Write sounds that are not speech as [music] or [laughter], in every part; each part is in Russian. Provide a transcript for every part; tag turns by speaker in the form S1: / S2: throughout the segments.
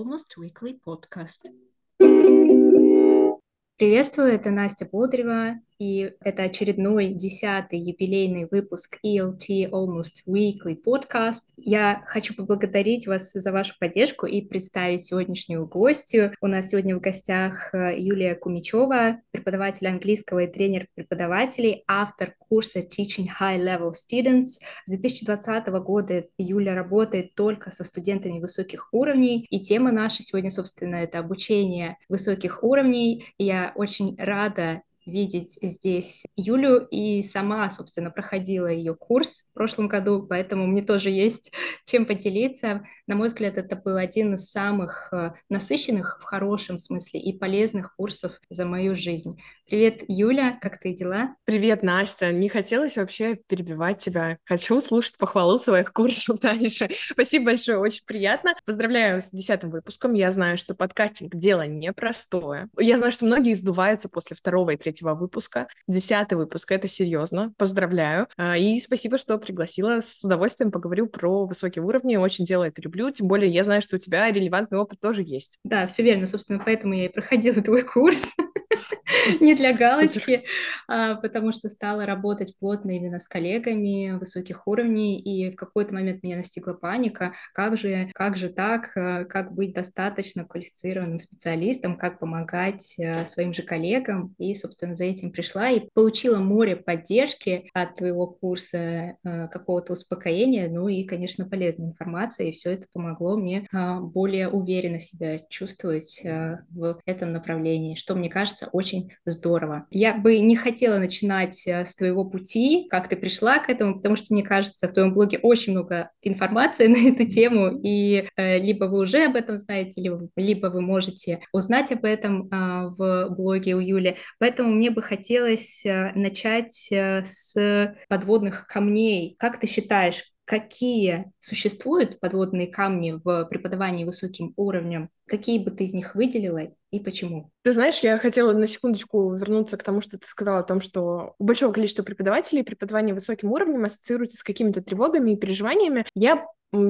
S1: Almost Weekly Podcast. Приветствую, это Настя Бодрева, и это очередной десятый юбилейный выпуск ELT Almost Weekly Podcast. Я хочу поблагодарить вас за вашу поддержку и представить сегодняшнюю гостью. У нас сегодня в гостях э, Юлия Кумичева, преподаватель английского и тренер преподавателей, автор курса Teaching High Level Students. С 2020 года Юля работает только со студентами высоких уровней, и тема наша сегодня, собственно, это обучение высоких уровней. Я очень рада видеть здесь Юлю и сама, собственно, проходила ее курс в прошлом году, поэтому мне тоже есть чем поделиться. На мой взгляд, это был один из самых э, насыщенных в хорошем смысле и полезных курсов за мою жизнь. Привет, Юля, как ты дела?
S2: Привет, Настя. Не хотелось вообще перебивать тебя. Хочу слушать похвалу своих курсов [laughs] дальше. Спасибо большое, очень приятно. Поздравляю с десятым выпуском. Я знаю, что подкастинг — дело непростое. Я знаю, что многие сдуваются после второго и третьего выпуска. Десятый выпуск — это серьезно. Поздравляю. А, и спасибо, что пригласила. С удовольствием поговорю про высокие уровни. Очень дело это люблю. Тем более я знаю, что у тебя релевантный опыт тоже есть.
S1: Да, все верно. Собственно, поэтому я и проходила твой курс. [laughs] [laughs] не для галочки, а, потому что стала работать плотно именно с коллегами высоких уровней, и в какой-то момент меня настигла паника, как же, как же так, а, как быть достаточно квалифицированным специалистом, как помогать а, своим же коллегам, и, собственно, за этим пришла и получила море поддержки от твоего курса, какого-то успокоения, ну и, конечно, полезной информации, и все это помогло мне более уверенно себя чувствовать в этом направлении, что, мне кажется, очень здорово. Я бы не хотела начинать э, с твоего пути, как ты пришла к этому, потому что, мне кажется, в твоем блоге очень много информации [laughs] на эту тему, и э, либо вы уже об этом знаете, либо, либо вы можете узнать об этом э, в блоге у Юли. Поэтому мне бы хотелось э, начать э, с подводных камней. Как ты считаешь, какие существуют подводные камни в преподавании высоким уровнем, какие бы ты из них выделила и почему?
S2: Ты знаешь, я хотела на секундочку вернуться к тому, что ты сказала о том, что у большого количества преподавателей преподавание высоким уровнем ассоциируется с какими-то тревогами и переживаниями. Я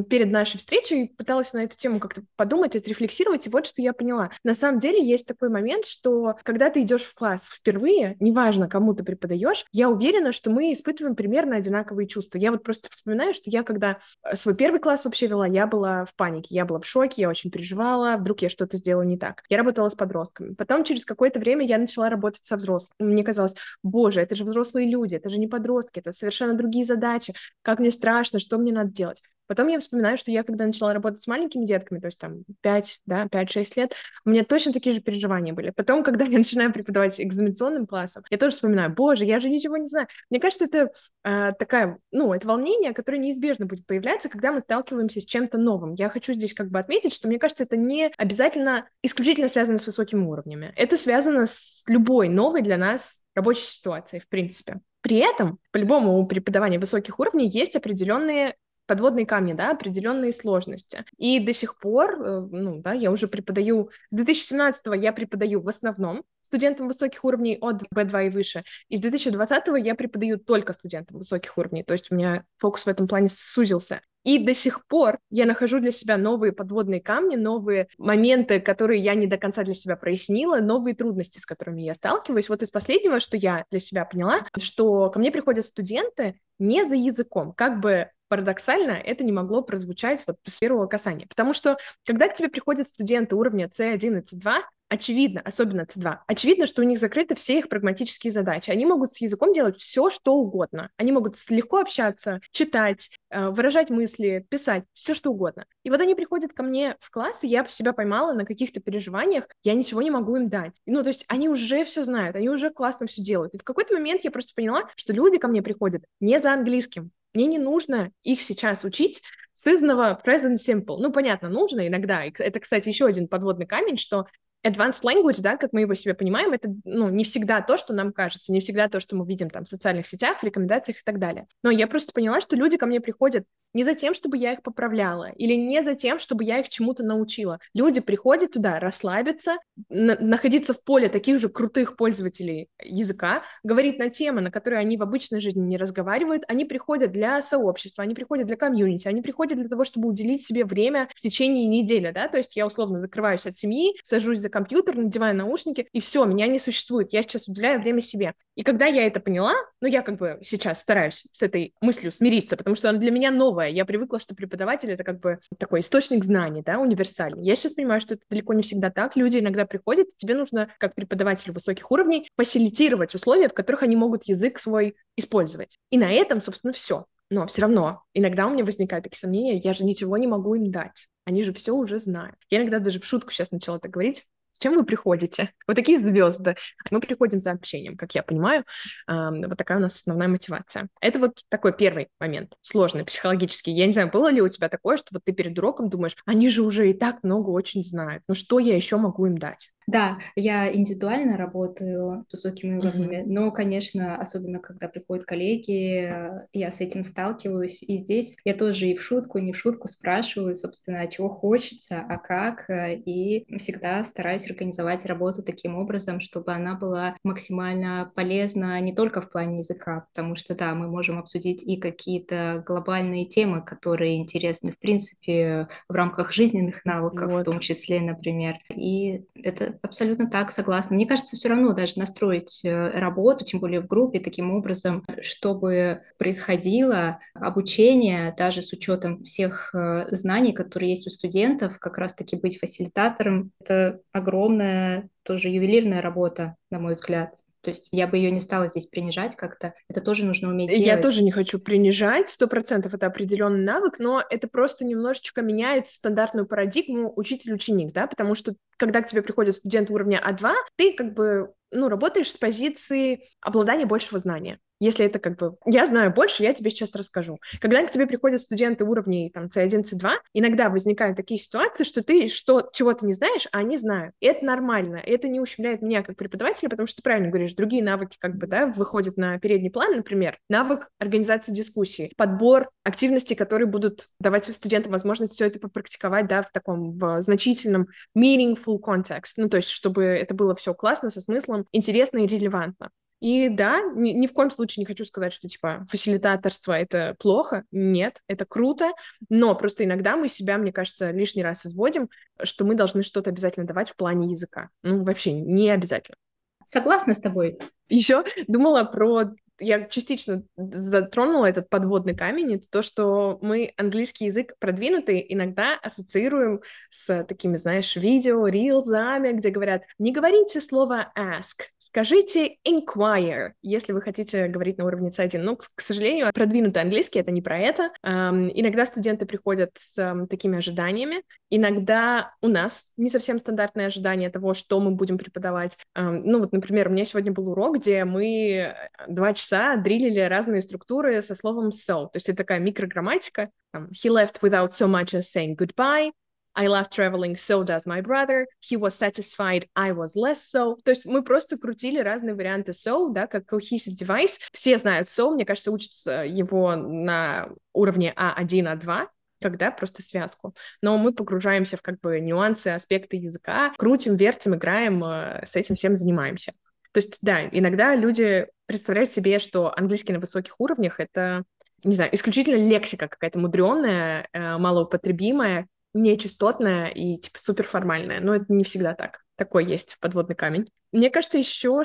S2: перед нашей встречей пыталась на эту тему как-то подумать, отрефлексировать, и вот что я поняла. На самом деле есть такой момент, что когда ты идешь в класс впервые, неважно, кому ты преподаешь, я уверена, что мы испытываем примерно одинаковые чувства. Я вот просто вспоминаю, что я когда э, свой первый класс вообще вела, я была в панике, я была в шоке, я очень переживала, я что-то сделала не так. Я работала с подростками. Потом через какое-то время я начала работать со взрослыми. Мне казалось, боже, это же взрослые люди, это же не подростки, это совершенно другие задачи, как мне страшно, что мне надо делать. Потом я вспоминаю, что я, когда начала работать с маленькими детками, то есть там 5, да, 5-6 лет, у меня точно такие же переживания были. Потом, [laughs] когда я начинаю преподавать экзаменационным классом, я тоже вспоминаю, боже, я же ничего не знаю. Мне кажется, это э, такая, ну, это волнение, которое неизбежно будет появляться, когда мы сталкиваемся с чем-то новым. Я хочу здесь как бы отметить, что мне кажется, это не обязательно исключительно связано с высокими уровнями. Это связано с любой новой для нас рабочей ситуацией, в принципе. При этом, по-любому, у преподавания высоких уровней есть определенные подводные камни, да, определенные сложности. И до сих пор, э, ну, да, я уже преподаю, с 2017 я преподаю в основном студентам высоких уровней от B2 и выше. И с 2020 я преподаю только студентам высоких уровней, то есть у меня фокус в этом плане сузился. И до сих пор я нахожу для себя новые подводные камни, новые моменты, которые я не до конца для себя прояснила, новые трудности, с которыми я сталкиваюсь. Вот из последнего, что я для себя поняла, что ко мне приходят студенты не за языком, как бы парадоксально это не могло прозвучать вот с первого касания. Потому что, когда к тебе приходят студенты уровня C1 и C2, очевидно, особенно C2, очевидно, что у них закрыты все их прагматические задачи. Они могут с языком делать все, что угодно. Они могут легко общаться, читать, э, выражать мысли, писать, все, что угодно. И вот они приходят ко мне в класс, и я себя поймала на каких-то переживаниях, я ничего не могу им дать. Ну, то есть они уже все знают, они уже классно все делают. И в какой-то момент я просто поняла, что люди ко мне приходят не за английским, мне не нужно их сейчас учить с изного present simple. Ну, понятно, нужно иногда. Это, кстати, еще один подводный камень, что advanced language, да, как мы его себе понимаем, это, ну, не всегда то, что нам кажется, не всегда то, что мы видим там в социальных сетях, в рекомендациях и так далее. Но я просто поняла, что люди ко мне приходят не за тем, чтобы я их поправляла, или не за тем, чтобы я их чему-то научила. Люди приходят туда расслабиться, на находиться в поле таких же крутых пользователей языка, говорить на темы, на которые они в обычной жизни не разговаривают. Они приходят для сообщества, они приходят для комьюнити, они приходят для того, чтобы уделить себе время в течение недели, да, то есть я условно закрываюсь от семьи, сажусь за компьютер, надеваю наушники, и все, меня не существует, я сейчас уделяю время себе. И когда я это поняла, ну, я как бы сейчас стараюсь с этой мыслью смириться, потому что она для меня новая, я привыкла, что преподаватель — это как бы такой источник знаний, да, универсальный. Я сейчас понимаю, что это далеко не всегда так, люди иногда приходят, и тебе нужно, как преподавателю высоких уровней, фасилитировать условия, в которых они могут язык свой использовать. И на этом, собственно, все. Но все равно иногда у меня возникают такие сомнения, я же ничего не могу им дать. Они же все уже знают. Я иногда даже в шутку сейчас начала так говорить. Чем вы приходите? Вот такие звезды. Мы приходим за общением, как я понимаю. Вот такая у нас основная мотивация. Это вот такой первый момент, сложный, психологический. Я не знаю, было ли у тебя такое, что вот ты перед уроком думаешь, они же уже и так много очень знают. Ну что я еще могу им дать?
S1: Да, я индивидуально работаю с высокими уровнями, mm-hmm. но, конечно, особенно когда приходят коллеги, я с этим сталкиваюсь. И здесь я тоже и в шутку, и не в шутку спрашиваю, собственно, чего хочется, а как. И всегда стараюсь организовать работу таким образом, чтобы она была максимально полезна не только в плане языка, потому что, да, мы можем обсудить и какие-то глобальные темы, которые интересны, в принципе, в рамках жизненных навыков, вот. в том числе, например. И это абсолютно так, согласна. Мне кажется, все равно даже настроить э, работу, тем более в группе, таким образом, чтобы происходило обучение, даже с учетом всех э, знаний, которые есть у студентов, как раз-таки быть фасилитатором, это огромная тоже ювелирная работа, на мой взгляд. То есть я бы ее не стала здесь принижать как-то. Это тоже нужно уметь делать.
S2: Я тоже не хочу принижать, сто процентов это определенный навык, но это просто немножечко меняет стандартную парадигму учитель-ученик, да, потому что когда к тебе приходит студент уровня А2, ты как бы ну, работаешь с позиции обладания большего знания. Если это как бы «я знаю больше, я тебе сейчас расскажу». Когда к тебе приходят студенты уровней там C1, C2, иногда возникают такие ситуации, что ты что, чего-то не знаешь, а они знают. И это нормально. Это не ущемляет меня как преподавателя, потому что ты правильно говоришь, другие навыки как бы, да, выходят на передний план, например, навык организации дискуссии, подбор активностей, которые будут давать студентам возможность все это попрактиковать, да, в таком в значительном meaningful context. Ну, то есть, чтобы это было все классно, со смыслом, интересно и релевантно. И да, ни, ни в коем случае не хочу сказать, что, типа, фасилитаторство — это плохо. Нет, это круто, но просто иногда мы себя, мне кажется, лишний раз изводим, что мы должны что-то обязательно давать в плане языка. Ну, вообще не обязательно.
S1: Согласна с тобой.
S2: Еще думала про я частично затронула этот подводный камень, это то, что мы английский язык продвинутый иногда ассоциируем с такими, знаешь, видео, рилзами, где говорят, не говорите слово ask, Скажите inquire, если вы хотите говорить на уровне C1. Ну, к, сожалению, продвинутый английский — это не про это. Эм, иногда студенты приходят с эм, такими ожиданиями. Иногда у нас не совсем стандартные ожидания того, что мы будем преподавать. Эм, ну, вот, например, у меня сегодня был урок, где мы два часа дрилили разные структуры со словом so. То есть это такая микрограмматика. He left without so much as saying goodbye. I love traveling, so does my brother. He was satisfied, I was less so. То есть мы просто крутили разные варианты so, да, как cohesive device. Все знают so, мне кажется, учатся его на уровне А1, А2, когда просто связку. Но мы погружаемся в как бы нюансы, аспекты языка, крутим, вертим, играем, э, с этим всем занимаемся. То есть, да, иногда люди представляют себе, что английский на высоких уровнях — это не знаю, исключительно лексика какая-то мудреная, э, малоупотребимая, нечастотная и типа суперформальная, но это не всегда так. Такой есть подводный камень. Мне кажется, еще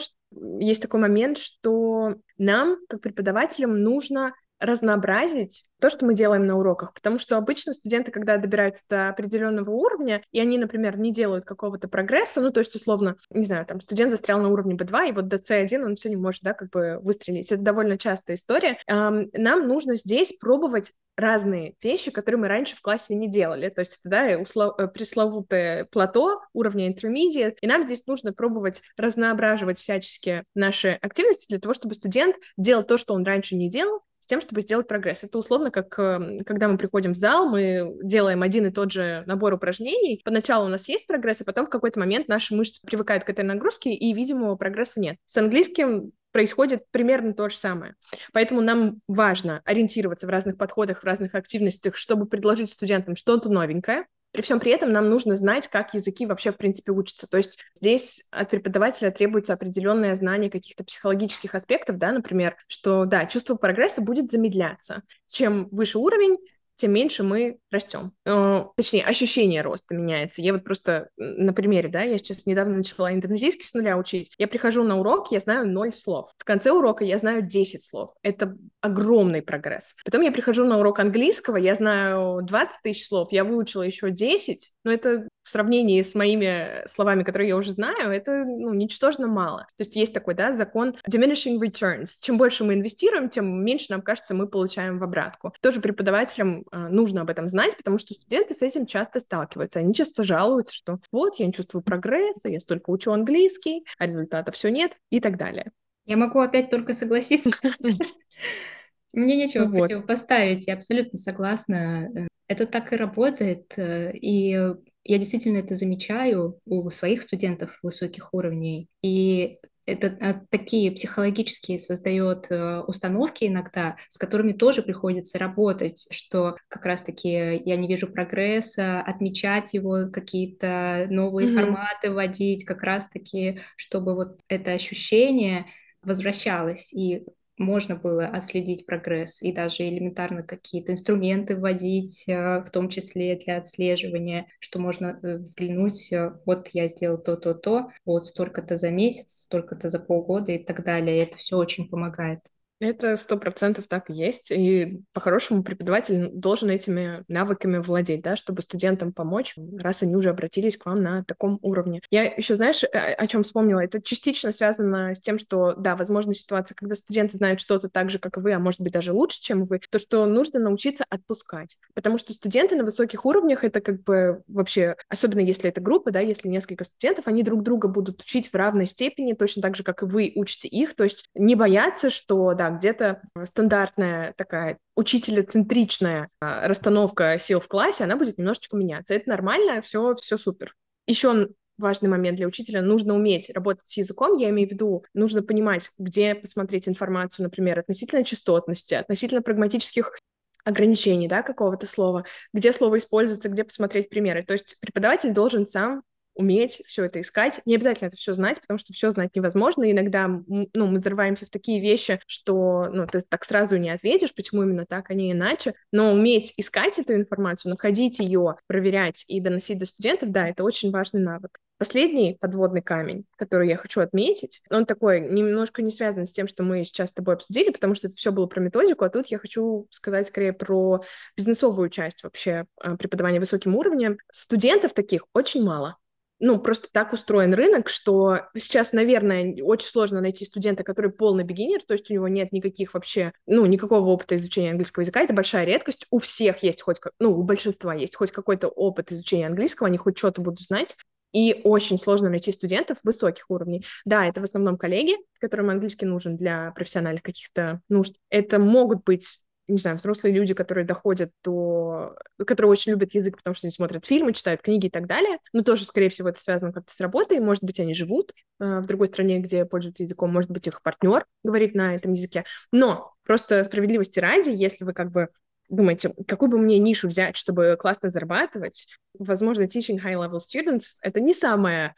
S2: есть такой момент, что нам, как преподавателям, нужно разнообразить то, что мы делаем на уроках, потому что обычно студенты, когда добираются до определенного уровня, и они, например, не делают какого-то прогресса, ну, то есть, условно, не знаю, там, студент застрял на уровне B2, и вот до C1 он все не может, да, как бы выстрелить. Это довольно частая история. Нам нужно здесь пробовать разные вещи, которые мы раньше в классе не делали. То есть да, услов... Э, пресловутое плато уровня intermediate, и нам здесь нужно пробовать разноображивать всячески наши активности для того, чтобы студент делал то, что он раньше не делал, с тем, чтобы сделать прогресс. Это условно как эм, когда мы приходим в зал, мы делаем один и тот же набор упражнений. Поначалу у нас есть прогресс, а потом в какой-то момент наши мышцы привыкают к этой нагрузке, и видимого прогресса нет. С английским происходит примерно то же самое. Поэтому нам важно ориентироваться в разных подходах, в разных активностях, чтобы предложить студентам что-то новенькое, при всем при этом нам нужно знать, как языки вообще, в принципе, учатся. То есть здесь от преподавателя требуется определенное знание каких-то психологических аспектов, да, например, что, да, чувство прогресса будет замедляться. Чем выше уровень, тем меньше мы растем. Э, точнее, ощущение роста меняется. Я вот просто на примере, да, я сейчас недавно начала индонезийский с нуля учить. Я прихожу на урок, я знаю ноль слов. В конце урока я знаю 10 слов. Это огромный прогресс. Потом я прихожу на урок английского, я знаю 20 тысяч слов, я выучила еще 10, но это в сравнении с моими словами, которые я уже знаю, это ну, ничтожно мало. То есть есть такой, да, закон diminishing returns. Чем больше мы инвестируем, тем меньше, нам кажется, мы получаем в обратку. Тоже преподавателям э, нужно об этом знать, потому что студенты с этим часто сталкиваются. Они часто жалуются, что вот, я не чувствую прогресса, я столько учу английский, а результата все нет и так далее.
S1: Я могу опять только согласиться. [laughs] Мне нечего вот. противопоставить, я абсолютно согласна. Это так и работает, э, и я действительно это замечаю у своих студентов высоких уровней. И это а, такие психологические создает э, установки иногда, с которыми тоже приходится работать, что как раз-таки я не вижу прогресса, отмечать его, какие-то новые mm-hmm. форматы вводить, как раз-таки, чтобы вот это ощущение возвращалось и можно было отследить прогресс и даже элементарно какие-то инструменты вводить, э, в том числе для отслеживания, что можно э, взглянуть, э, вот я сделал то-то-то, вот столько-то за месяц, столько-то за полгода и так далее. Это все очень помогает.
S2: Это сто процентов так и есть. И по-хорошему преподаватель должен этими навыками владеть, да, чтобы студентам помочь, раз они уже обратились к вам на таком уровне. Я еще, знаешь, о чем вспомнила? Это частично связано с тем, что, да, возможно, ситуация, когда студенты знают что-то так же, как и вы, а может быть даже лучше, чем вы, то, что нужно научиться отпускать. Потому что студенты на высоких уровнях, это как бы вообще, особенно если это группа, да, если несколько студентов, они друг друга будут учить в равной степени, точно так же, как и вы учите их. То есть не бояться, что, да, да, где-то стандартная такая учителя-центричная а, расстановка сил в классе, она будет немножечко меняться. Это нормально, все, все супер. Еще важный момент для учителя. Нужно уметь работать с языком, я имею в виду, нужно понимать, где посмотреть информацию, например, относительно частотности, относительно прагматических ограничений, да, какого-то слова, где слово используется, где посмотреть примеры. То есть преподаватель должен сам уметь все это искать. Не обязательно это все знать, потому что все знать невозможно. Иногда ну, мы взрываемся в такие вещи, что ну, ты так сразу не ответишь, почему именно так, а не иначе. Но уметь искать эту информацию, находить ее, проверять и доносить до студентов, да, это очень важный навык. Последний подводный камень, который я хочу отметить, он такой немножко не связан с тем, что мы сейчас с тобой обсудили, потому что это все было про методику, а тут я хочу сказать скорее про бизнесовую часть вообще а, преподавания высоким уровнем. Студентов таких очень мало ну, просто так устроен рынок, что сейчас, наверное, очень сложно найти студента, который полный бигинер, то есть у него нет никаких вообще, ну, никакого опыта изучения английского языка, это большая редкость. У всех есть хоть, ну, у большинства есть хоть какой-то опыт изучения английского, они хоть что-то будут знать, и очень сложно найти студентов высоких уровней. Да, это в основном коллеги, которым английский нужен для профессиональных каких-то нужд. Это могут быть не знаю, взрослые люди, которые доходят до... которые очень любят язык, потому что они смотрят фильмы, читают книги и так далее. Но тоже, скорее всего, это связано как-то с работой. Может быть, они живут э, в другой стране, где пользуются языком. Может быть, их партнер говорит на этом языке. Но просто справедливости ради, если вы как бы думаете, какую бы мне нишу взять, чтобы классно зарабатывать, возможно, teaching high-level students — это не самая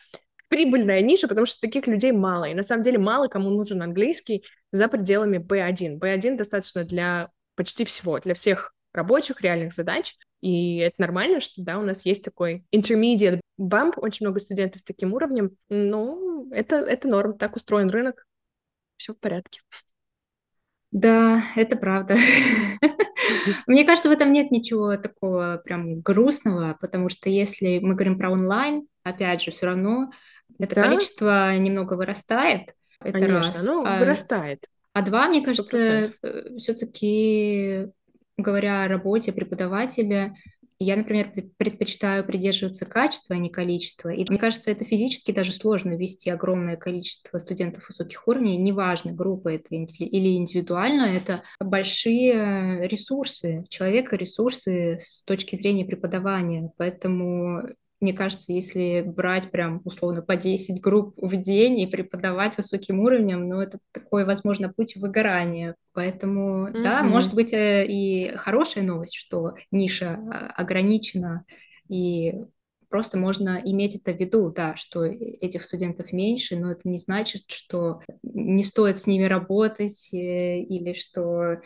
S2: прибыльная ниша, потому что таких людей мало. И на самом деле мало кому нужен английский за пределами B1. B1 достаточно для почти всего, для всех рабочих, реальных задач. И это нормально, что, да, у нас есть такой intermediate bump, очень много студентов с таким уровнем. Ну, это, это норм, так устроен рынок, все в порядке.
S1: Да, это правда. [laughs] Мне кажется, в этом нет ничего такого прям грустного, потому что если мы говорим про онлайн, опять же, все равно это да? количество немного вырастает. Это
S2: Конечно,
S1: раз.
S2: ну, а... вырастает.
S1: А два, мне кажется, 100%. все-таки говоря о работе преподавателя, Я, например, предпочитаю придерживаться качества, а не количества. И мне кажется, это физически даже сложно вести огромное количество студентов высоких уровней. Неважно, группа это или индивидуально, это большие ресурсы, человека ресурсы с точки зрения преподавания. Поэтому мне кажется, если брать прям условно по 10 групп в день и преподавать высоким уровнем, ну, это такой, возможно, путь выгорания. Поэтому, mm-hmm. да, может быть э, и хорошая новость, что ниша а, ограничена, и просто можно иметь это в виду, да, что этих студентов меньше, но это не значит, что не стоит с ними работать э, или что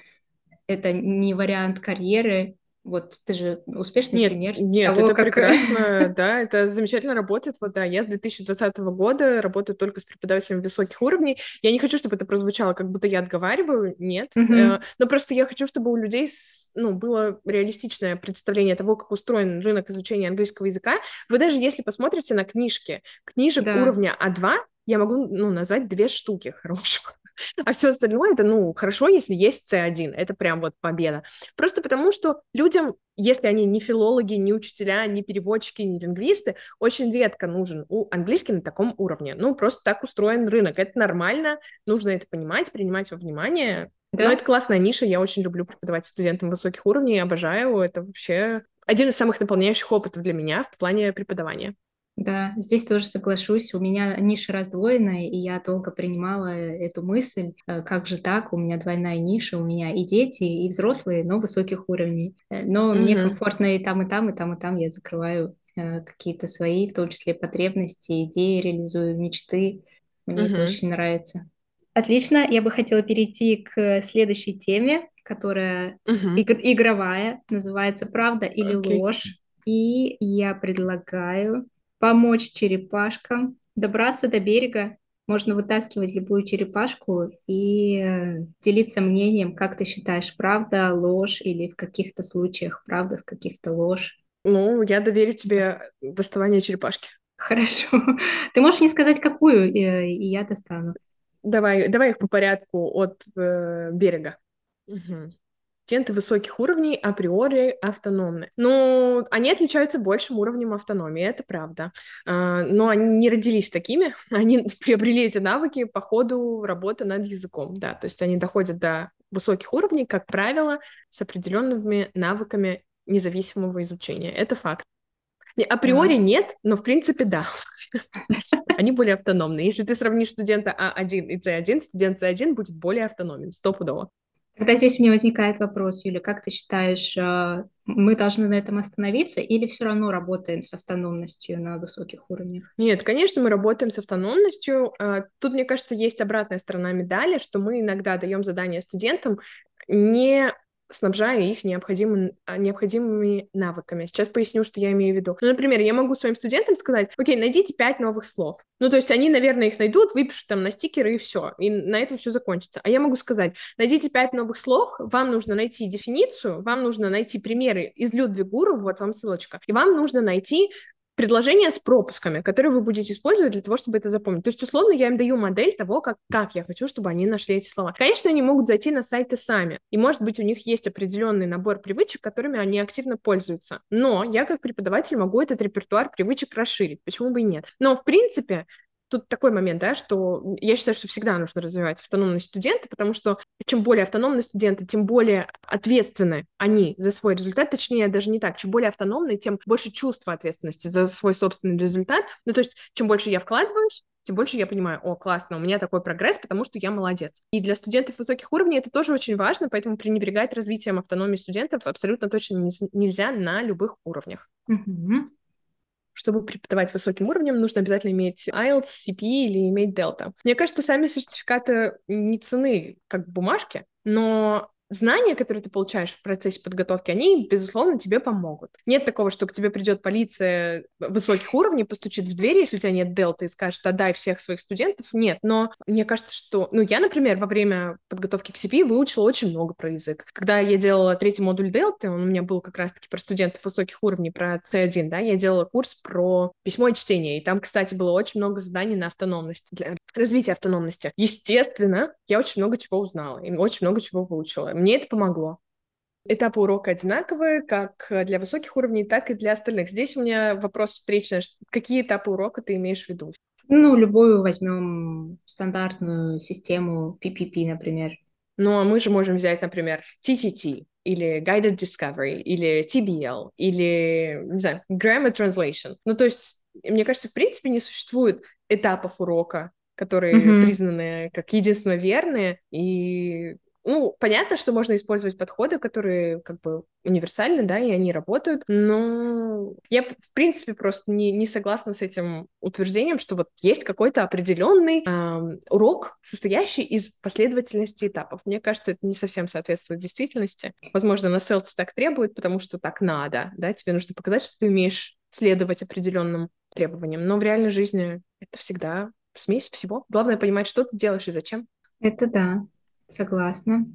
S1: это не вариант карьеры, вот ты же успешный
S2: нет,
S1: пример.
S2: Нет, того, это как... прекрасно, [laughs] да, это замечательно работает. Вот да, я с 2020 года работаю только с преподавателями высоких уровней. Я не хочу, чтобы это прозвучало, как будто я отговариваю, нет. Uh-huh. Но просто я хочу, чтобы у людей ну, было реалистичное представление того, как устроен рынок изучения английского языка. Вы даже если посмотрите на книжки, книжек да. уровня А2, я могу ну, назвать две штуки хороших. [laughs] А все остальное это, ну, хорошо, если есть C1, это прям вот победа. Просто потому, что людям, если они не филологи, не учителя, не переводчики, не лингвисты, очень редко нужен у английский на таком уровне. Ну, просто так устроен рынок. Это нормально, нужно это понимать, принимать во внимание. Да? Но это классная ниша, я очень люблю преподавать студентам высоких уровней, обожаю, это вообще один из самых наполняющих опытов для меня в плане преподавания.
S1: Да, здесь тоже соглашусь. У меня ниша раздвоенная, и я долго принимала эту мысль, э, как же так, у меня двойная ниша, у меня и дети, и взрослые, но высоких уровней. Э, но mm-hmm. мне комфортно и там, и там, и там, и там я закрываю э, какие-то свои, в том числе потребности, идеи, реализую мечты. Мне mm-hmm. это очень нравится. Отлично, я бы хотела перейти к следующей теме, которая mm-hmm. иг- игровая, называется «Правда или okay. ложь». И я предлагаю помочь черепашкам добраться до берега. Можно вытаскивать любую черепашку и э, делиться мнением, как ты считаешь, правда, ложь или в каких-то случаях правда, в каких-то ложь.
S2: Ну, я доверю тебе доставание черепашки.
S1: Хорошо. Ты можешь мне сказать, какую, э, и я достану.
S2: Давай, давай их по порядку от э, берега. Угу студенты высоких уровней априори автономны. Ну, они отличаются большим уровнем автономии, это правда. А, но они не родились такими, [laughs] они приобрели эти навыки по ходу работы над языком, да, то есть они доходят до высоких уровней, как правило, с определенными навыками независимого изучения. Это факт. Априори нет, но в принципе да. [laughs] Они более автономны. Если ты сравнишь студента А1 и С1, студент С1 будет более автономен, стопудово.
S1: Тогда здесь у меня возникает вопрос, Юля, как ты считаешь, а, мы должны на этом остановиться или все равно работаем с автономностью на высоких уровнях?
S2: Нет, конечно, мы работаем с автономностью. А, тут, мне кажется, есть обратная сторона медали, что мы иногда даем задания студентам не снабжая их необходимым, а, необходимыми навыками. Сейчас поясню, что я имею в виду. Ну, например, я могу своим студентам сказать, окей, найдите пять новых слов. Ну, то есть они, наверное, их найдут, выпишут там на стикеры и все, и на этом все закончится. А я могу сказать, найдите пять новых слов, вам нужно найти дефиницию, вам нужно найти примеры из Людвигуру, вот вам ссылочка, и вам нужно найти предложения с пропусками, которые вы будете использовать для того, чтобы это запомнить. То есть, условно, я им даю модель того, как, как я хочу, чтобы они нашли эти слова. Конечно, они могут зайти на сайты сами, и, может быть, у них есть определенный набор привычек, которыми они активно пользуются. Но я, как преподаватель, могу этот репертуар привычек расширить. Почему бы и нет? Но, в принципе, тут такой момент, да, что я считаю, что всегда нужно развивать автономность студента, потому что чем более автономны студенты, тем более ответственны они за свой результат, точнее, даже не так, чем более автономны, тем больше чувства ответственности за свой собственный результат. Ну, то есть, чем больше я вкладываюсь, тем больше я понимаю, о, классно, у меня такой прогресс, потому что я молодец. И для студентов высоких уровней это тоже очень важно, поэтому пренебрегать развитием автономии студентов абсолютно точно нельзя на любых уровнях.
S1: Mm-hmm
S2: чтобы преподавать высоким уровнем, нужно обязательно иметь IELTS, CP или иметь Delta. Мне кажется, сами сертификаты не цены как бумажки, но знания, которые ты получаешь в процессе подготовки, они, безусловно, тебе помогут. Нет такого, что к тебе придет полиция высоких уровней, постучит в дверь, если у тебя нет делта, и скажет, отдай всех своих студентов. Нет, но мне кажется, что... Ну, я, например, во время подготовки к CP выучила очень много про язык. Когда я делала третий модуль делты, он у меня был как раз-таки про студентов высоких уровней, про C1, да, я делала курс про письмо и чтение, и там, кстати, было очень много заданий на автономность, для развития автономности. Естественно, я очень много чего узнала, и очень много чего выучила мне это помогло. Этапы урока одинаковые, как для высоких уровней, так и для остальных. Здесь у меня вопрос встречный. Какие этапы урока ты имеешь в виду?
S1: Ну, любую возьмем стандартную систему PPP, например.
S2: Ну, а мы же можем взять, например, TTT, или Guided Discovery, или TBL, или, не знаю, Grammar Translation. Ну, то есть, мне кажется, в принципе, не существует этапов урока, которые mm-hmm. признаны как единственно верные, и ну, понятно, что можно использовать подходы, которые как бы универсальны, да, и они работают, но я, в принципе, просто не, не согласна с этим утверждением, что вот есть какой-то определенный э, урок, состоящий из последовательности этапов. Мне кажется, это не совсем соответствует действительности. Возможно, на селце так требует, потому что так надо, да, тебе нужно показать, что ты умеешь следовать определенным требованиям, но в реальной жизни это всегда смесь всего. Главное понимать, что ты делаешь и зачем.
S1: Это да. Согласна.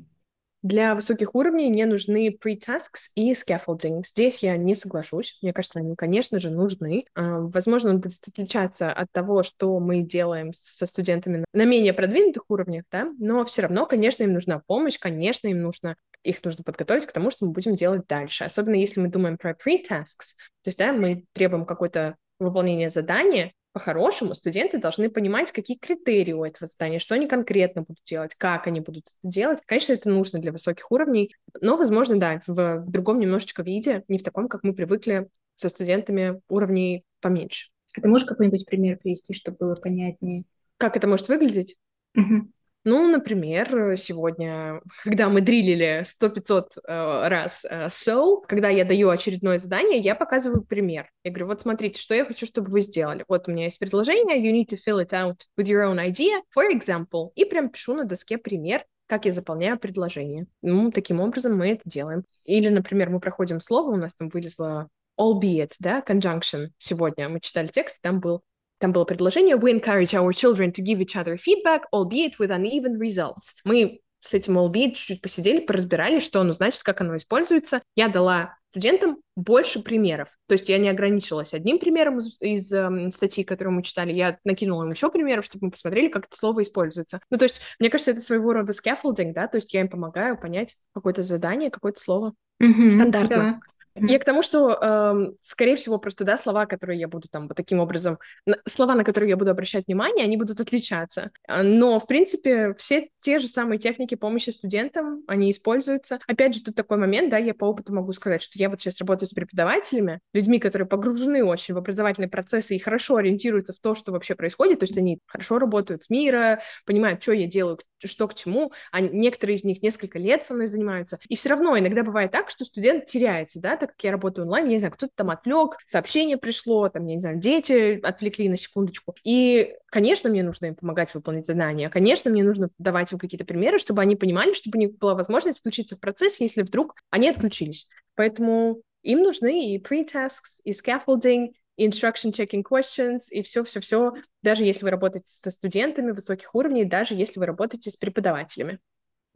S2: Для высоких уровней не нужны pre-tasks и scaffolding. Здесь я не соглашусь. Мне кажется, они, конечно же, нужны. А, возможно, он будет отличаться от того, что мы делаем со студентами на менее продвинутых уровнях, да, но все равно, конечно, им нужна помощь, конечно, им нужно их нужно подготовить к тому, что мы будем делать дальше. Особенно если мы думаем про pre-tasks, то есть, да, мы требуем какое-то выполнение задания, по-хорошему студенты должны понимать, какие критерии у этого задания, что они конкретно будут делать, как они будут это делать. Конечно, это нужно для высоких уровней, но, возможно, да, в другом немножечко виде, не в таком, как мы привыкли со студентами уровней поменьше.
S1: А ты можешь какой-нибудь пример привести, чтобы было понятнее?
S2: Как это может выглядеть?
S1: Угу.
S2: Ну, например, сегодня, [laughs] когда мы дрилили 100-500 э, раз э, so, когда я даю очередное задание, я показываю пример. Я говорю, вот смотрите, что я хочу, чтобы вы сделали. Вот у меня есть предложение, you need to fill it out with your own idea, for example. И прям пишу на доске пример, как я заполняю предложение. Ну, таким образом мы это делаем. Или, например, мы проходим слово, у нас там вылезло albeit, да, conjunction сегодня. Мы читали текст, там был там было предложение «We encourage our children to give each other feedback, albeit with uneven results». Мы с этим albeit чуть-чуть посидели, поразбирали, что оно значит, как оно используется. Я дала студентам больше примеров. То есть я не ограничилась одним примером из, из э, статьи, которую мы читали, я накинула им еще примеров, чтобы мы посмотрели, как это слово используется. Ну, то есть, мне кажется, это своего рода scaffolding, да, то есть я им помогаю понять какое-то задание, какое-то слово
S1: mm-hmm,
S2: стандартно.
S1: Да.
S2: Я к тому, что, э, скорее всего, просто, да, слова, которые я буду там вот таким образом, слова, на которые я буду обращать внимание, они будут отличаться. А, но, в принципе, все те же самые техники помощи студентам, они используются. Опять же, тут такой момент, да, я по опыту могу сказать, что я вот сейчас работаю с преподавателями, людьми, которые погружены очень в образовательные процессы и хорошо ориентируются в то, что вообще происходит, то есть они хорошо работают с мира, понимают, что я делаю, что к чему, а некоторые из них несколько лет со мной занимаются. И все равно иногда бывает так, что студент теряется, да, так как я работаю онлайн, я не знаю, кто-то там отвлек, сообщение пришло, там, я не знаю, дети отвлекли на секундочку. И, конечно, мне нужно им помогать выполнить задания, конечно, мне нужно давать им какие-то примеры, чтобы они понимали, чтобы у них была возможность включиться в процесс, если вдруг они отключились. Поэтому им нужны и pre-tasks, и scaffolding, instruction checking questions и все-все-все, даже если вы работаете со студентами высоких уровней, даже если вы работаете с преподавателями.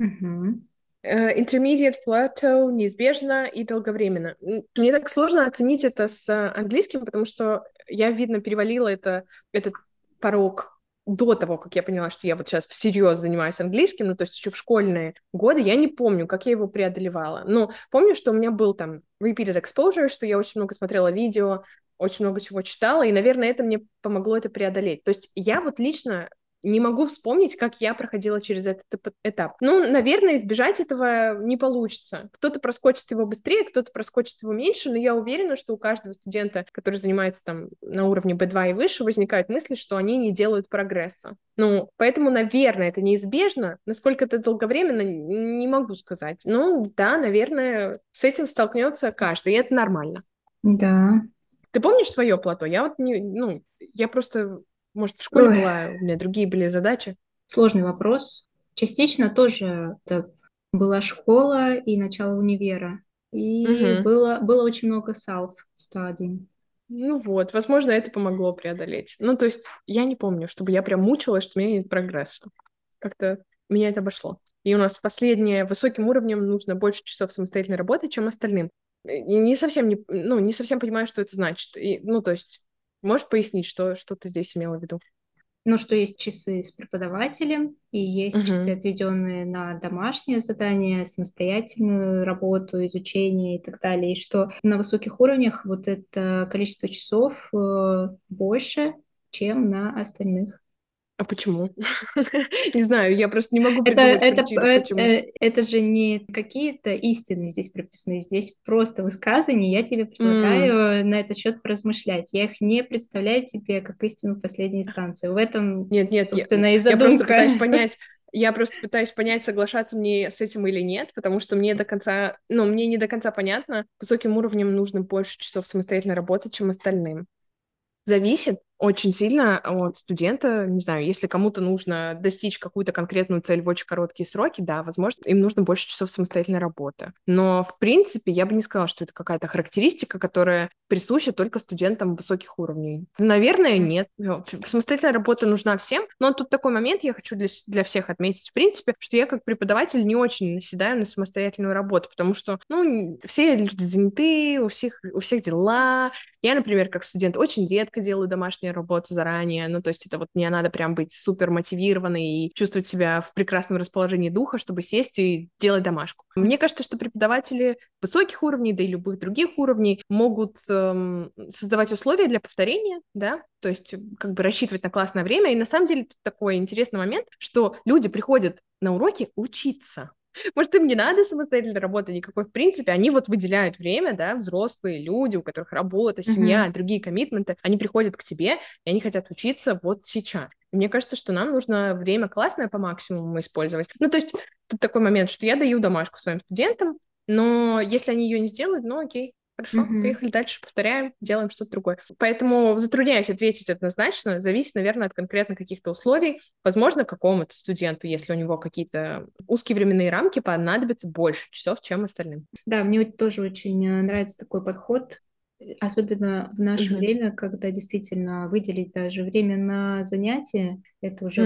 S1: Mm-hmm.
S2: Intermediate plateau неизбежно и долговременно. Мне так сложно оценить это с английским, потому что я, видно, перевалила это, этот порог до того, как я поняла, что я вот сейчас всерьез занимаюсь английским, ну, то есть еще в школьные годы, я не помню, как я его преодолевала. Но помню, что у меня был там repeated exposure, что я очень много смотрела видео, очень много чего читала, и, наверное, это мне помогло это преодолеть. То есть я вот лично не могу вспомнить, как я проходила через этот этап. Ну, наверное, избежать этого не получится. Кто-то проскочит его быстрее, кто-то проскочит его меньше, но я уверена, что у каждого студента, который занимается там на уровне B2 и выше, возникают мысли, что они не делают прогресса. Ну, поэтому, наверное, это неизбежно. Насколько это долговременно, не могу сказать. Ну, да, наверное, с этим столкнется каждый, и это нормально.
S1: Да,
S2: ты помнишь свое плато? Я вот не, ну, я просто, может, в школе Ой. была, у меня другие были задачи.
S1: Сложный вопрос. Частично тоже это была школа и начало универа. И угу. было, было очень много self-studying.
S2: Ну вот, возможно, это помогло преодолеть. Ну, то есть я не помню, чтобы я прям мучилась, что у меня нет прогресса. Как-то меня это обошло. И у нас последнее высоким уровнем нужно больше часов самостоятельной работы, чем остальным. Э, не совсем не, ну, не совсем понимаю, что это значит. И, ну, то есть, можешь пояснить, что, что ты здесь имела в виду?
S1: Ну, что есть часы с преподавателем, и есть часы,
S2: Мгм.
S1: отведенные на домашнее задание, самостоятельную работу, изучение и так далее. И что на высоких уровнях вот это количество часов э, больше, чем на остальных.
S2: А почему? [laughs] Не знаю, я просто не могу
S1: Это, это,
S2: причину,
S1: это,
S2: почему.
S1: э, это же не какие-то истины здесь прописаны, здесь просто высказывания. Я тебе предлагаю на этот счет поразмышлять. Я их не представляю тебе как истину последней инстанции. В этом,
S2: Нет, нет, я,
S1: собственно, и
S2: я просто
S1: задумка.
S2: пытаюсь понять, [laughs] я просто пытаюсь понять, соглашаться мне с этим или нет, потому что мне до конца, ну, мне не до конца понятно, высоким уровнем нужно больше часов самостоятельно работать, чем остальным. Зависит очень сильно от студента. Не знаю, если кому-то нужно достичь какую-то конкретную цель в очень короткие сроки, да, возможно, им нужно больше часов самостоятельной работы. Но, в принципе, я бы не сказала, что это какая-то характеристика, которая присуща только студентам высоких уровней. Наверное, нет. Ф- Самостоятельная работа нужна всем, но тут такой момент я хочу для, для всех отметить, в принципе, что я как преподаватель не очень наседаю на самостоятельную работу, потому что, ну, все люди заняты, у всех, у всех дела, я, например, как студент очень редко делаю домашнюю работу заранее, ну, то есть это вот мне надо прям быть супер мотивированной и чувствовать себя в прекрасном расположении духа, чтобы сесть и делать домашку. Мне кажется, что преподаватели высоких уровней, да и любых других уровней могут эм, создавать условия для повторения, да, то есть как бы рассчитывать на классное время. И на самом деле тут такой интересный момент, что люди приходят на уроки учиться. [laughs] Может, им не надо самостоятельно работать никакой, в принципе, они вот выделяют время, да, взрослые люди, у которых работа, семья,
S1: Мгм.
S2: другие коммитменты, они приходят к тебе, и они хотят учиться вот сейчас. И мне кажется, что нам нужно время классное по максимуму использовать. Ну, то есть тут такой момент, что я даю домашку своим студентам, но если они ее не сделают, ну окей, Хорошо,
S1: Мгм.
S2: поехали дальше, повторяем, делаем что-то другое. Поэтому затрудняюсь ответить однозначно, зависит, наверное, от конкретно каких-то условий. Возможно, какому-то студенту, если у него какие-то узкие временные рамки, понадобится больше часов, чем остальным.
S1: Да, мне тоже очень э, нравится такой подход, э, особенно в наше
S2: Мгм.
S1: время, когда действительно выделить даже время на занятия, это уже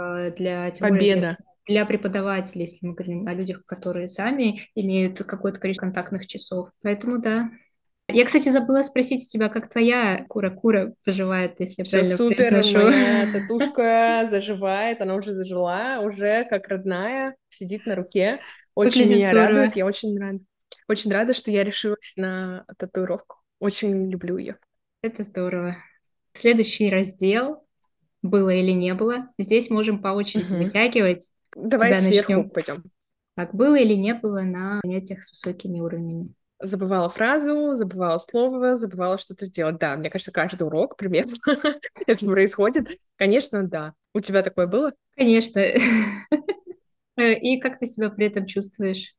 S1: э, для, тем более для, преподавателей, если мы говорим о людях, которые сами имеют какое-то количество контактных часов. Поэтому да. Я, кстати, забыла спросить у тебя, как твоя кура-кура поживает, если я
S2: Все
S1: правильно
S2: супер,
S1: произношу.
S2: моя [laughs] татушка заживает, она уже зажила, уже как родная, сидит на руке. Очень
S1: Выглядит
S2: меня
S1: здорово.
S2: радует, я очень рада. Очень рада, что я решилась на татуировку. Очень люблю ее.
S1: Это здорово. Следующий раздел было или не было. Здесь можем по очереди вытягивать.
S2: Давай
S1: тебя
S2: сверху
S1: начнем.
S2: пойдем.
S1: Так, было или не было на занятиях с высокими уровнями?
S2: Забывала фразу, забывала слово, забывала что-то сделать. Да, мне кажется, каждый урок примерно [laughs] это происходит. Конечно, да. У тебя такое было?
S1: Конечно. [laughs] Э, И как ты себя при этом чувствуешь?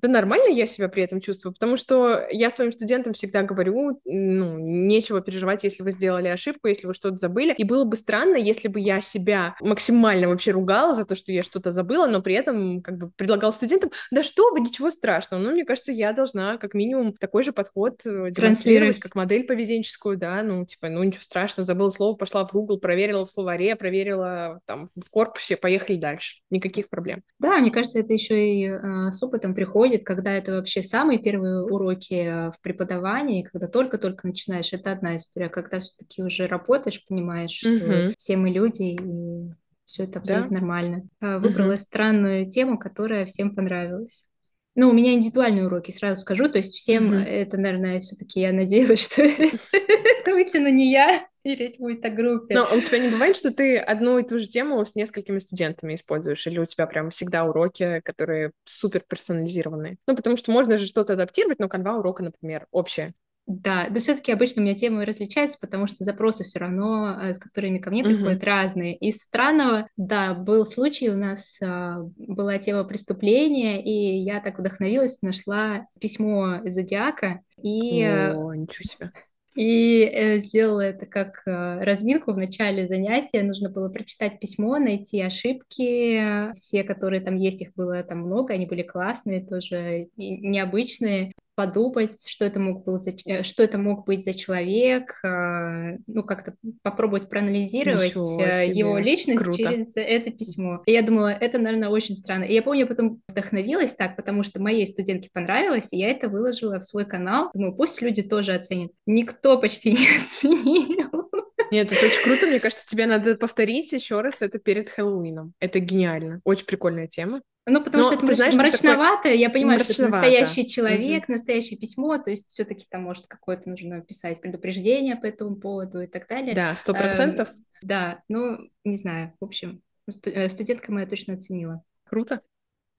S2: Да нормально я себя при этом чувствую, потому что я своим студентам всегда говорю, ну, нечего переживать, если вы сделали ошибку, если вы что-то забыли. И было бы странно, если бы я себя максимально вообще ругала за то, что я что-то забыла, но при этом как бы предлагала студентам, да что вы, ничего страшного. Ну, мне кажется, я должна как минимум такой же подход э, демонстрировать,
S1: Транслировать.
S2: как модель поведенческую, да, ну, типа, ну, ничего страшного, забыла слово, пошла в Google, проверила в словаре, проверила там в корпусе, поехали дальше. Никаких проблем.
S1: Да, мне кажется, это еще и э, с опытом приходит, когда это вообще самые первые уроки э, в преподавании, когда только-только начинаешь, это одна история. Когда все-таки уже работаешь, понимаешь, что
S2: Угу,
S1: все мы люди, и все это
S2: да.
S1: абсолютно нормально. А, Выбрала
S2: Угу.
S1: странную тему, которая всем понравилась. Ну, у меня индивидуальные уроки, сразу скажу, то есть всем
S2: Угу.
S1: это, наверное, все-таки я надеялась, что [laughs] вытяну не я, и речь будет о группе.
S2: Но у тебя не бывает, что ты одну и ту же тему с несколькими студентами используешь, или у тебя прям всегда уроки, которые супер персонализированные? Ну, потому что можно же что-то адаптировать, но канва урока, например, общая.
S1: Да, но все-таки обычно у меня темы различаются, потому что запросы все равно, э, с которыми ко мне приходят, разные. Из странного, да, был случай, у нас а, была тема преступления, и я так вдохновилась, нашла письмо Зодиака, и э,
S2: О, ничего себе.
S1: И э, сделала это как э, разминку в начале занятия. Нужно было прочитать письмо, найти ошибки. Все, которые там есть, их было там много, они были классные, тоже необычные. Подумать, что это мог был за, э, что это мог быть за человек, э, ну, как-то попробовать проанализировать э, его личность
S2: Круто.
S1: через это письмо. И я думала, это, наверное, очень странно. И я помню, я потом вдохновилась так, потому что моей студентке понравилось, и я это выложила в свой канал. Думаю, пусть люди тоже оценят. Никто почти [laughs] не оценил.
S2: Нет, это очень круто. Мне кажется, тебе надо повторить еще раз это перед Хэллоуином. Это гениально. Очень прикольная тема.
S1: Ну, потому Но что это мрач... знаешь, мрачновато. Такой... Я понимаю, что это настоящий человек, угу. настоящее письмо, то есть все-таки там может какое-то нужно писать предупреждение по этому поводу и так далее.
S2: Да, сто процентов. Эм,
S1: да, ну, не знаю. В общем, э, студентка моя точно оценила.
S2: Круто.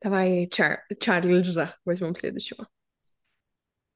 S2: Давай Чар... Чарльза возьмем следующего.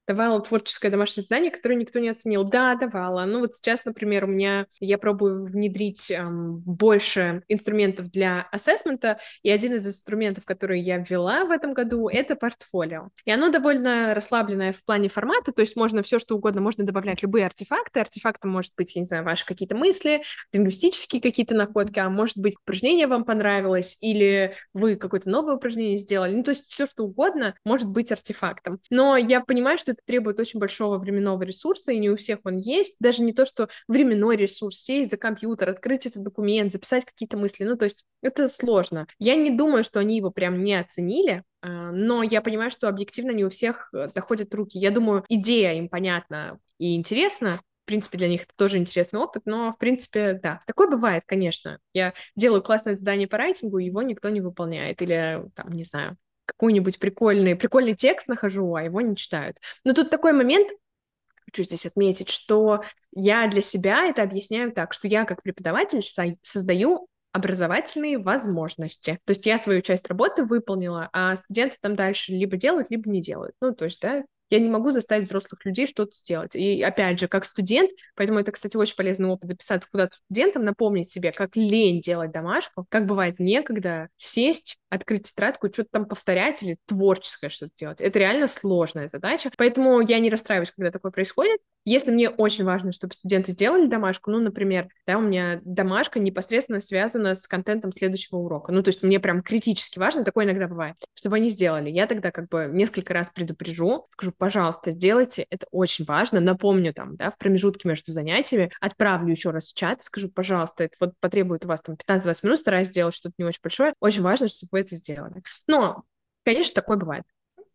S2: Давала творческое домашнее задание, которое никто не оценил. Да, давала. Ну вот сейчас, например, у меня я пробую внедрить эм, больше инструментов для ассессмента, и один из инструментов, который я ввела в этом году, это портфолио. И оно довольно расслабленное в плане формата, то есть можно все что угодно, можно добавлять любые артефакты. Артефактом может быть, я не знаю, ваши какие-то мысли, лингвистические какие-то находки, а может быть, упражнение вам понравилось, или вы какое-то новое упражнение сделали. Ну, то есть все что угодно может быть артефактом. Но я понимаю, что это требует очень большого временного ресурса, и не у всех он есть. Даже не то, что временной ресурс, сесть за компьютер, открыть этот документ, записать какие-то мысли. Ну, то есть это сложно. Я не думаю, что они его прям не оценили, а, но я понимаю, что объективно не у всех э, доходят руки. Я думаю, идея им понятна и интересна, в принципе, для них это тоже интересный опыт, но, в принципе, да, такое бывает, конечно. Я делаю классное задание по райтингу, его никто не выполняет, или, там, не знаю, какой-нибудь прикольный, прикольный текст нахожу, а его не читают. Но тут такой момент, хочу здесь отметить, что я для себя это объясняю так, что я как преподаватель со- создаю образовательные возможности. То есть я свою часть работы выполнила, а студенты там дальше либо делают, либо не делают. Ну, то есть, да, я не могу заставить взрослых людей что-то сделать. И опять же, как студент, поэтому это, кстати, очень полезный опыт записаться куда-то студентам, напомнить себе, как лень делать домашку, как бывает некогда сесть, открыть тетрадку что-то там повторять или творческое что-то делать. Это реально сложная задача, поэтому я не расстраиваюсь, когда такое происходит. Если мне очень важно, чтобы студенты сделали домашку, ну, например, да, у меня домашка непосредственно связана с контентом следующего урока, ну, то есть мне прям критически важно, такое иногда бывает, чтобы они сделали. Я тогда как бы несколько раз предупрежу, скажу, пожалуйста, сделайте, это очень важно, напомню там, да, в промежутке между занятиями, отправлю еще раз в чат, скажу, пожалуйста, это вот потребует у вас там 15-20 минут, стараюсь сделать что-то не очень большое, очень важно, чтобы вы это сделали. Но, конечно, такое бывает.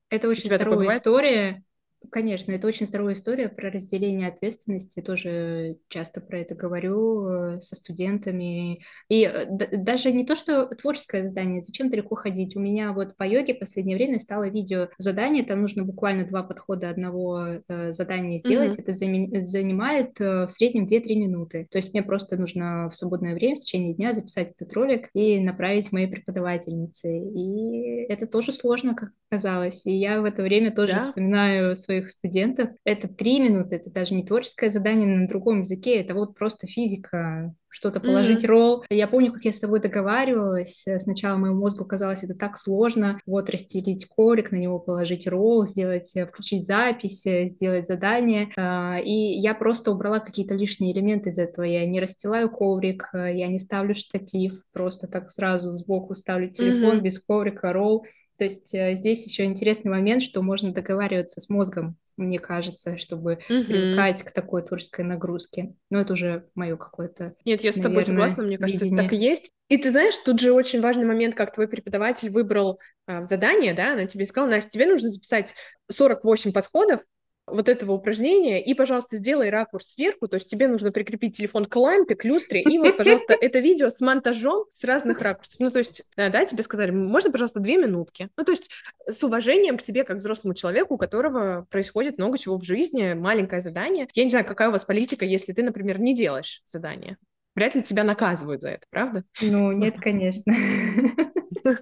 S1: Это очень здоровая история, Конечно, это очень здоровая история про разделение ответственности. Тоже часто про это говорю э, со студентами. И э, даже не то, что творческое задание, зачем далеко ходить. У меня вот по йоге в последнее время стало видео задание, там нужно буквально два подхода одного э, задания сделать. Mm-hmm. Это зами- занимает в среднем 2-3 минуты. То есть мне просто нужно в свободное время, в течение дня записать этот ролик и направить моей преподавательнице. И это тоже сложно, как оказалось. И я в это время тоже да? вспоминаю своих студентов. Это три минуты, это даже не творческое задание на другом языке, это вот просто физика, что-то положить mm-hmm. ролл. Я помню, как я с тобой договаривалась. Сначала моему мозгу казалось это так сложно. Вот расстелить коврик, на него положить ролл, сделать, э, включить запись, э, сделать задание. А, и я просто убрала какие-то лишние элементы из этого. Я не расстилаю коврик, э, я не ставлю штатив, просто так сразу сбоку ставлю телефон mm-hmm. без коврика, ролл. То есть э, здесь еще интересный момент, что можно договариваться с мозгом, мне кажется, чтобы угу. привыкать к такой творческой нагрузке. Но это уже мое какое-то.
S2: Нет, я с тобой согласна, мне кажется, видение. так и есть. И ты знаешь, тут же очень важный момент, как твой преподаватель выбрал а, задание, да, она тебе сказала, Настя, тебе нужно записать 48 подходов вот этого упражнения, и, пожалуйста, сделай ракурс сверху, то есть тебе нужно прикрепить телефон к лампе, к люстре, и вот, пожалуйста, [laughs] это видео с монтажом с разных ракурсов. Ну, то есть, да, тебе сказали, можно, пожалуйста, две минутки. Ну, то есть с уважением к тебе, как взрослому человеку, у которого происходит много чего в жизни, маленькое задание. Я не знаю, какая у вас политика, если ты, например, не делаешь задание. Вряд ли тебя наказывают за это, правда?
S1: Ну, [laughs] нет, конечно. [laughs]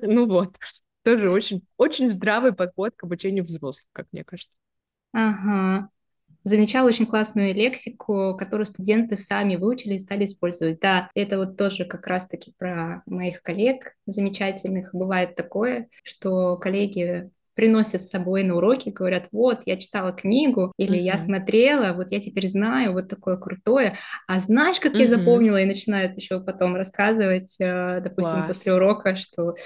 S2: Ну вот. Тоже очень, очень здравый подход к обучению взрослых, как мне кажется.
S1: Ага. Замечала очень классную лексику, которую студенты сами выучили и стали использовать. Да, это вот тоже как раз-таки про моих коллег замечательных. Бывает такое, что коллеги приносят с собой на уроки, говорят, вот, я читала книгу, или uh-huh. я смотрела, вот я теперь знаю, вот такое крутое. А знаешь, как uh-huh. я запомнила, и начинают еще потом рассказывать, э, допустим, Класс. после урока, что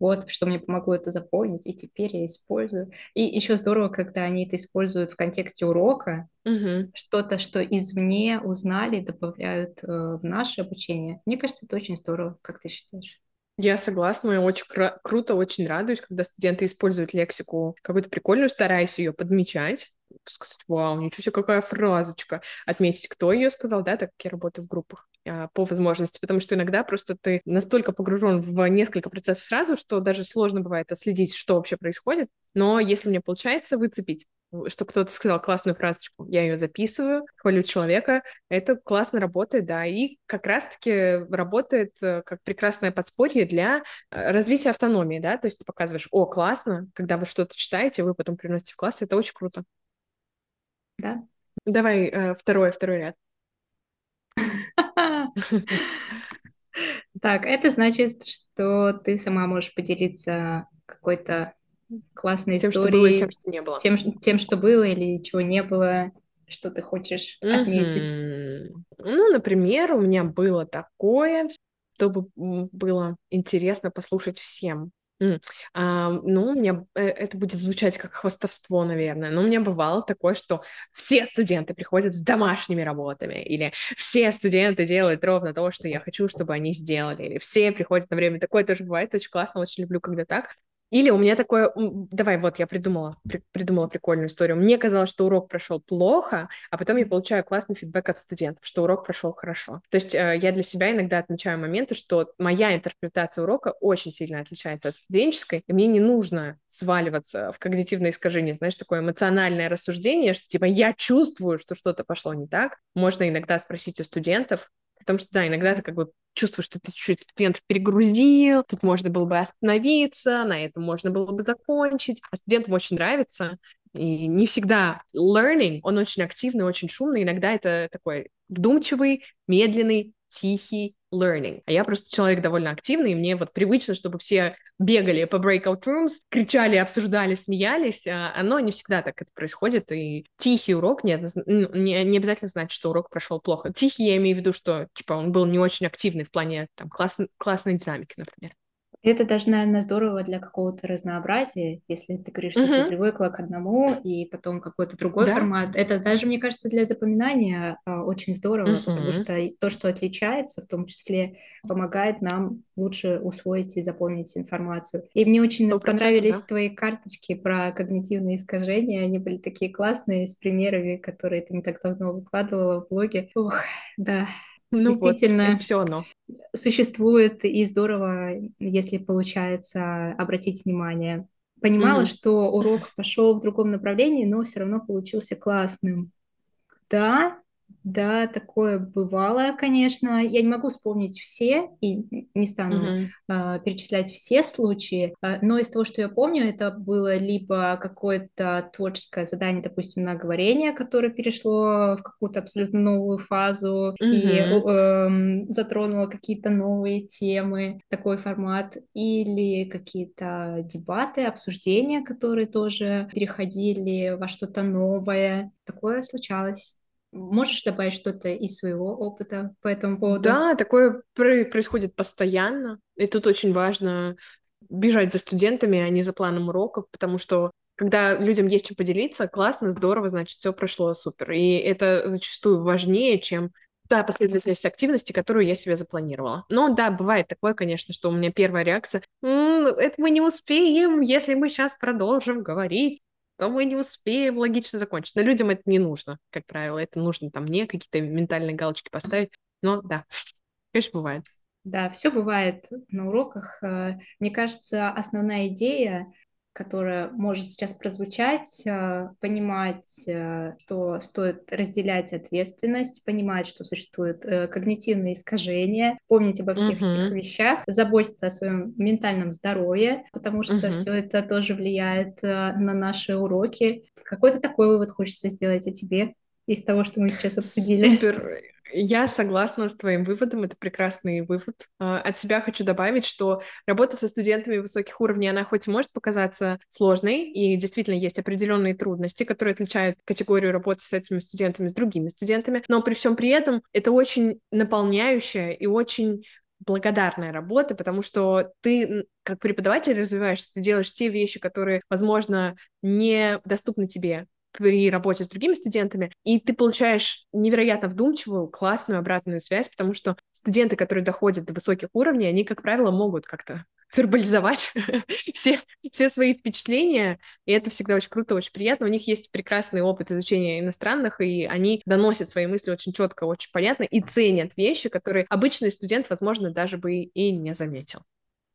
S1: вот, что мне помогло это запомнить, и теперь я использую. И еще здорово, когда они это используют в контексте урока, uh-huh. что-то, что извне узнали, добавляют э, в наше обучение. Мне кажется, это очень здорово, как ты считаешь?
S2: Я согласна, очень кру- круто, очень радуюсь, когда студенты используют лексику. Какую-то прикольную, стараюсь ее подмечать. сказать, вау, ничего себе, какая фразочка, отметить, кто ее сказал, да, так как я работаю в группах а, по возможности, потому что иногда просто ты настолько погружен в несколько процессов сразу, что даже сложно бывает отследить, что вообще происходит, но если мне получается выцепить что кто-то сказал классную фразочку, я ее записываю, хвалю человека, это классно работает, да, и как раз-таки работает э, как прекрасное подспорье для э, развития автономии, да, то есть ты показываешь, о, классно, когда вы что-то читаете, вы потом приносите в класс, это очень круто.
S1: Да.
S2: Давай э, второй, второй ряд. [laughs]
S1: Так, это значит, что ты сама можешь поделиться какой-то классной
S2: тем,
S1: историей.
S2: Что было, тем, что не было.
S1: Тем, тем, что было или чего не было, что ты хочешь отметить.
S2: Ну, например, у меня было такое, чтобы было интересно послушать всем. А, ну, у меня э, это будет звучать как хвастовство, наверное, но у меня бывало такое, что все студенты приходят с домашними работами, или все студенты делают ровно то, что я хочу, чтобы они сделали, или все приходят на время. Такое тоже бывает, очень классно, очень люблю, когда так. Или у меня такое, давай, вот я придумала, при, придумала прикольную историю. Мне казалось, что урок прошел плохо, а потом я получаю классный фидбэк от студентов, что урок прошел хорошо. То есть э, я для себя иногда отмечаю моменты, что моя интерпретация урока очень сильно отличается от студенческой, и мне не нужно сваливаться в когнитивное искажение, знаешь, такое эмоциональное рассуждение, что типа я чувствую, что что-то пошло не так. Можно иногда спросить у студентов, Потому что, да, иногда ты как бы чувствуешь, что ты чуть-чуть студентов перегрузил, тут можно было бы остановиться, на этом можно было бы закончить. А студентам очень нравится, и не всегда learning, он очень активный, очень шумный, иногда это такой вдумчивый, медленный, тихий learning. А я просто человек довольно активный, и мне вот привычно, чтобы все бегали по breakout rooms, кричали, обсуждали, смеялись. А оно не всегда так это происходит, и тихий урок не, не, не обязательно значит, что урок прошел плохо. Тихий я имею в виду, что типа он был не очень активный в плане там класс, классной динамики, например.
S1: Это даже, наверное, здорово для какого-то разнообразия, если ты говоришь, что uh-huh. ты привыкла к одному, и потом какой-то другой да. формат. Это даже, мне кажется, для запоминания а, очень здорово, uh-huh. потому что то, что отличается, в том числе помогает нам лучше усвоить и запомнить информацию. И мне очень понравились да. твои карточки про когнитивные искажения. Они были такие классные, с примерами, которые ты не так давно выкладывала в блоге. Ух, да,
S2: ну Действительно, вот, все оно.
S1: Существует и здорово, если получается обратить внимание. Понимала, mm-hmm. что урок пошел в другом направлении, но все равно получился классным. Да, да, такое бывало, конечно. Я не могу вспомнить все и не стану uh-huh. э, перечислять все случаи, э, но из того, что я помню, это было либо какое-то творческое задание, допустим, на говорение, которое перешло в какую-то абсолютно новую фазу и э, затронуло какие-то новые темы, такой формат, или какие-то дебаты, обсуждения, которые тоже переходили во что-то новое. Такое случалось. Можешь добавить что-то из своего опыта по этому поводу?
S2: Да, такое происходит постоянно. И тут очень важно бежать за студентами, а не за планом уроков, потому что когда людям есть чем поделиться, классно, здорово, значит, все прошло супер. И это зачастую важнее, чем та последовательность активности, которую я себе запланировала. Но да, бывает такое, конечно, что у меня первая реакция «М-м, это мы не успеем, если мы сейчас продолжим говорить то мы не успеем логично закончить. Но людям это не нужно, как правило. Это нужно там мне какие-то ментальные галочки поставить. Но да, конечно, бывает.
S1: Да, все бывает на уроках. Э, мне кажется, основная идея которая может сейчас прозвучать, э, понимать, э, что стоит разделять ответственность, понимать, что существуют э, когнитивные искажения, помнить обо всех uh-huh. этих вещах, заботиться о своем ментальном здоровье, потому что uh-huh. все это тоже влияет на наши уроки. Какой-то такой вывод хочется сделать о тебе из того, что мы сейчас обсудили.
S2: Супер. Я согласна с твоим выводом, это прекрасный вывод. А, от себя хочу добавить, что работа со студентами высоких уровней, она хоть и может показаться сложной, и действительно есть определенные трудности, которые отличают категорию работы с этими студентами с другими студентами, но при всем при этом это очень наполняющая и очень благодарная работа, потому что ты как преподаватель развиваешься, ты делаешь те вещи, которые, возможно, недоступны тебе при работе с другими студентами, и ты получаешь невероятно вдумчивую, классную обратную связь, потому что студенты, которые доходят до высоких уровней, они, как правило, могут как-то [laughs] вербализовать [laughs] все, все свои впечатления, и это всегда очень круто, очень приятно. У них есть прекрасный опыт изучения иностранных, и они доносят свои мысли очень четко, очень понятно, и ценят вещи, которые обычный студент, возможно, даже бы и не заметил.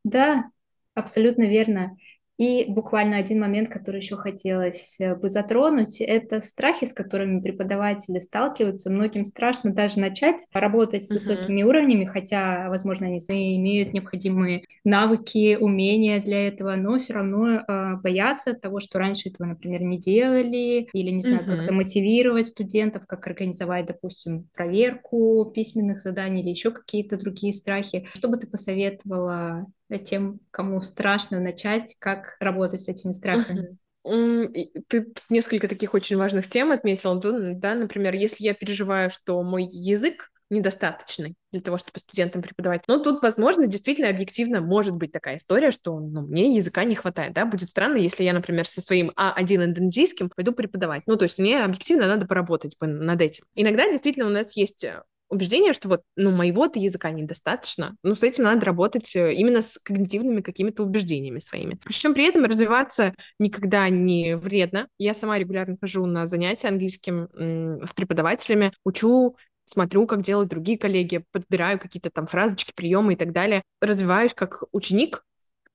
S1: Да, абсолютно верно. И буквально один момент, который еще хотелось э, бы затронуть, это страхи, с которыми преподаватели сталкиваются. Многим страшно даже начать работать с uh-huh. высокими уровнями, хотя, возможно, они имеют необходимые навыки, умения для этого, но все равно э, боятся того, что раньше этого, например, не делали, или не знаю, uh-huh. как замотивировать студентов, как организовать, допустим, проверку письменных заданий или еще какие-то другие страхи. Что бы ты посоветовала тем, кому страшно начать, как работать с этими страхами.
S2: Ты несколько таких очень важных тем отметила, да, например, если я переживаю, что мой язык недостаточный для того, чтобы студентам преподавать. Но тут, возможно, действительно объективно может быть такая история, что ну, мне языка не хватает, да, будет странно, если я, например, со своим А1 индонезийским пойду преподавать. Ну, то есть мне объективно надо поработать над этим. Иногда действительно у нас есть э, убеждение, что вот, ну, моего-то языка недостаточно, но с этим надо работать э, именно с когнитивными какими-то убеждениями своими. Причем при этом развиваться никогда не вредно. Я сама регулярно хожу на занятия английским с преподавателями, учу смотрю, как делают другие коллеги, подбираю какие-то там фразочки, приемы и так далее. Развиваюсь как ученик,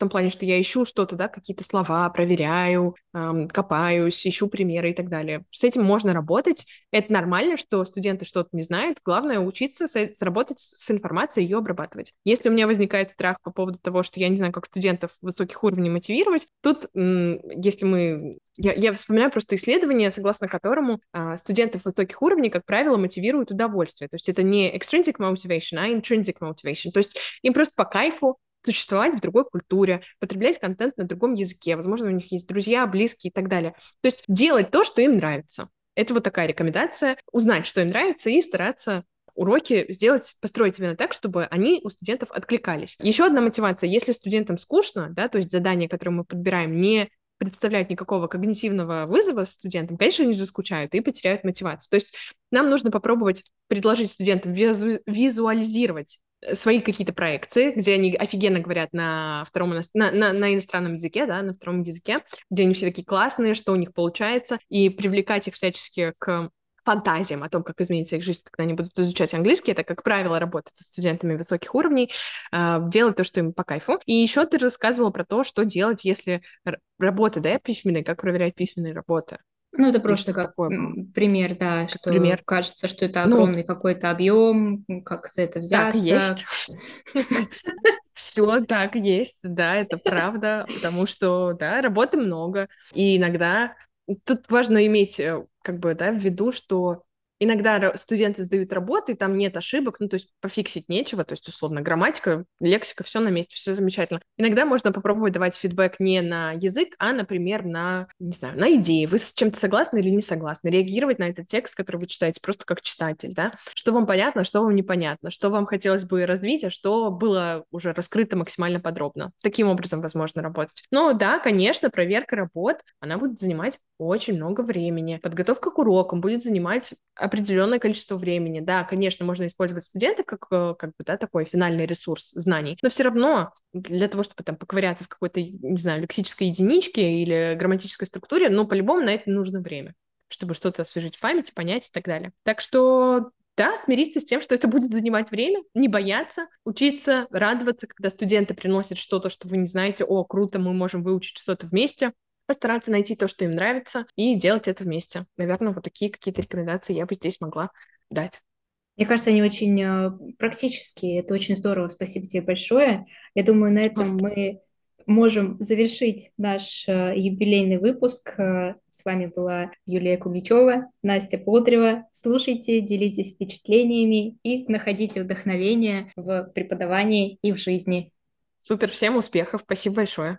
S2: том плане, что я ищу что-то, да, какие-то слова, проверяю, эм, копаюсь, ищу примеры и так далее. С этим можно работать. Это нормально, что студенты что-то не знают. Главное учиться сработать с информацией, ее обрабатывать. Если у меня возникает страх по поводу того, что я не знаю, как студентов высоких уровней мотивировать, тут, если мы... Я, я вспоминаю просто исследование, согласно которому а, студентов высоких уровней, как правило, мотивируют удовольствие. То есть это не extrinsic motivation, а intrinsic motivation. То есть им просто по кайфу существовать в другой культуре, потреблять контент на другом языке, возможно, у них есть друзья, близкие и так далее. То есть делать то, что им нравится. Это вот такая рекомендация, узнать, что им нравится, и стараться уроки сделать, построить именно так, чтобы они у студентов откликались. Еще одна мотивация, если студентам скучно, да, то есть задания, которые мы подбираем, не представляют никакого когнитивного вызова студентам, конечно, они заскучают и потеряют мотивацию. То есть нам нужно попробовать предложить студентам визу визуализировать свои какие-то проекции, где они офигенно говорят на втором на, на, на иностранном языке, да, на втором языке, где они все такие классные, что у них получается, и привлекать их всячески к фантазиям о том, как изменится их жизнь, когда они будут изучать английский. Это, как правило, работать со студентами высоких уровней, э, делать то, что им по кайфу. И еще ты рассказывала про то, что делать, если работа, да, письменная, как проверять письменные работы.
S1: Ну, это просто как такое пример, да, как что пример. кажется, что это ну, огромный ну, какой-то объем, как за это взяться.
S2: Так есть. Все так есть, да, это правда, потому что, да, работы много, и иногда тут важно иметь, э, как бы, да, в виду, что Иногда студенты сдают работы, и там нет ошибок, ну, то есть пофиксить нечего, то есть, условно, грамматика, лексика, все на месте, все замечательно. Иногда можно попробовать давать фидбэк не на язык, а, например, на, не знаю, на идеи. Вы с чем-то согласны или не согласны? Реагировать на этот текст, который вы читаете, просто как читатель, да? Что вам понятно, что вам непонятно, что вам хотелось бы развить, а что было уже раскрыто максимально подробно. Таким образом возможно работать. Но да, конечно, проверка работ, она будет занимать очень много времени. Подготовка к урокам будет занимать определенное количество времени. Да, конечно, можно использовать студентов как, э, как бы, да, такой финальный ресурс знаний, но все равно для того, чтобы там поковыряться в какой-то, не знаю, лексической единичке или грамматической структуре, ну, по-любому на это нужно время чтобы что-то освежить в памяти, понять и так далее. Так что да, смириться с тем, что это будет занимать время, не бояться, учиться, радоваться, когда студенты приносят что-то, что вы не знаете, о, круто, мы можем выучить что-то вместе, постараться найти то, что им нравится, и делать это вместе. Наверное, вот такие какие-то рекомендации я бы здесь могла дать.
S1: Мне кажется, они очень э, практические. Это очень здорово. Спасибо тебе большое. Я думаю, на этом Просто. мы можем завершить наш э, юбилейный выпуск. Э, с вами была Юлия Кубичева, Настя Потрева. Слушайте, делитесь впечатлениями и находите вдохновение в преподавании и в жизни.
S2: Супер, всем успехов. Спасибо большое.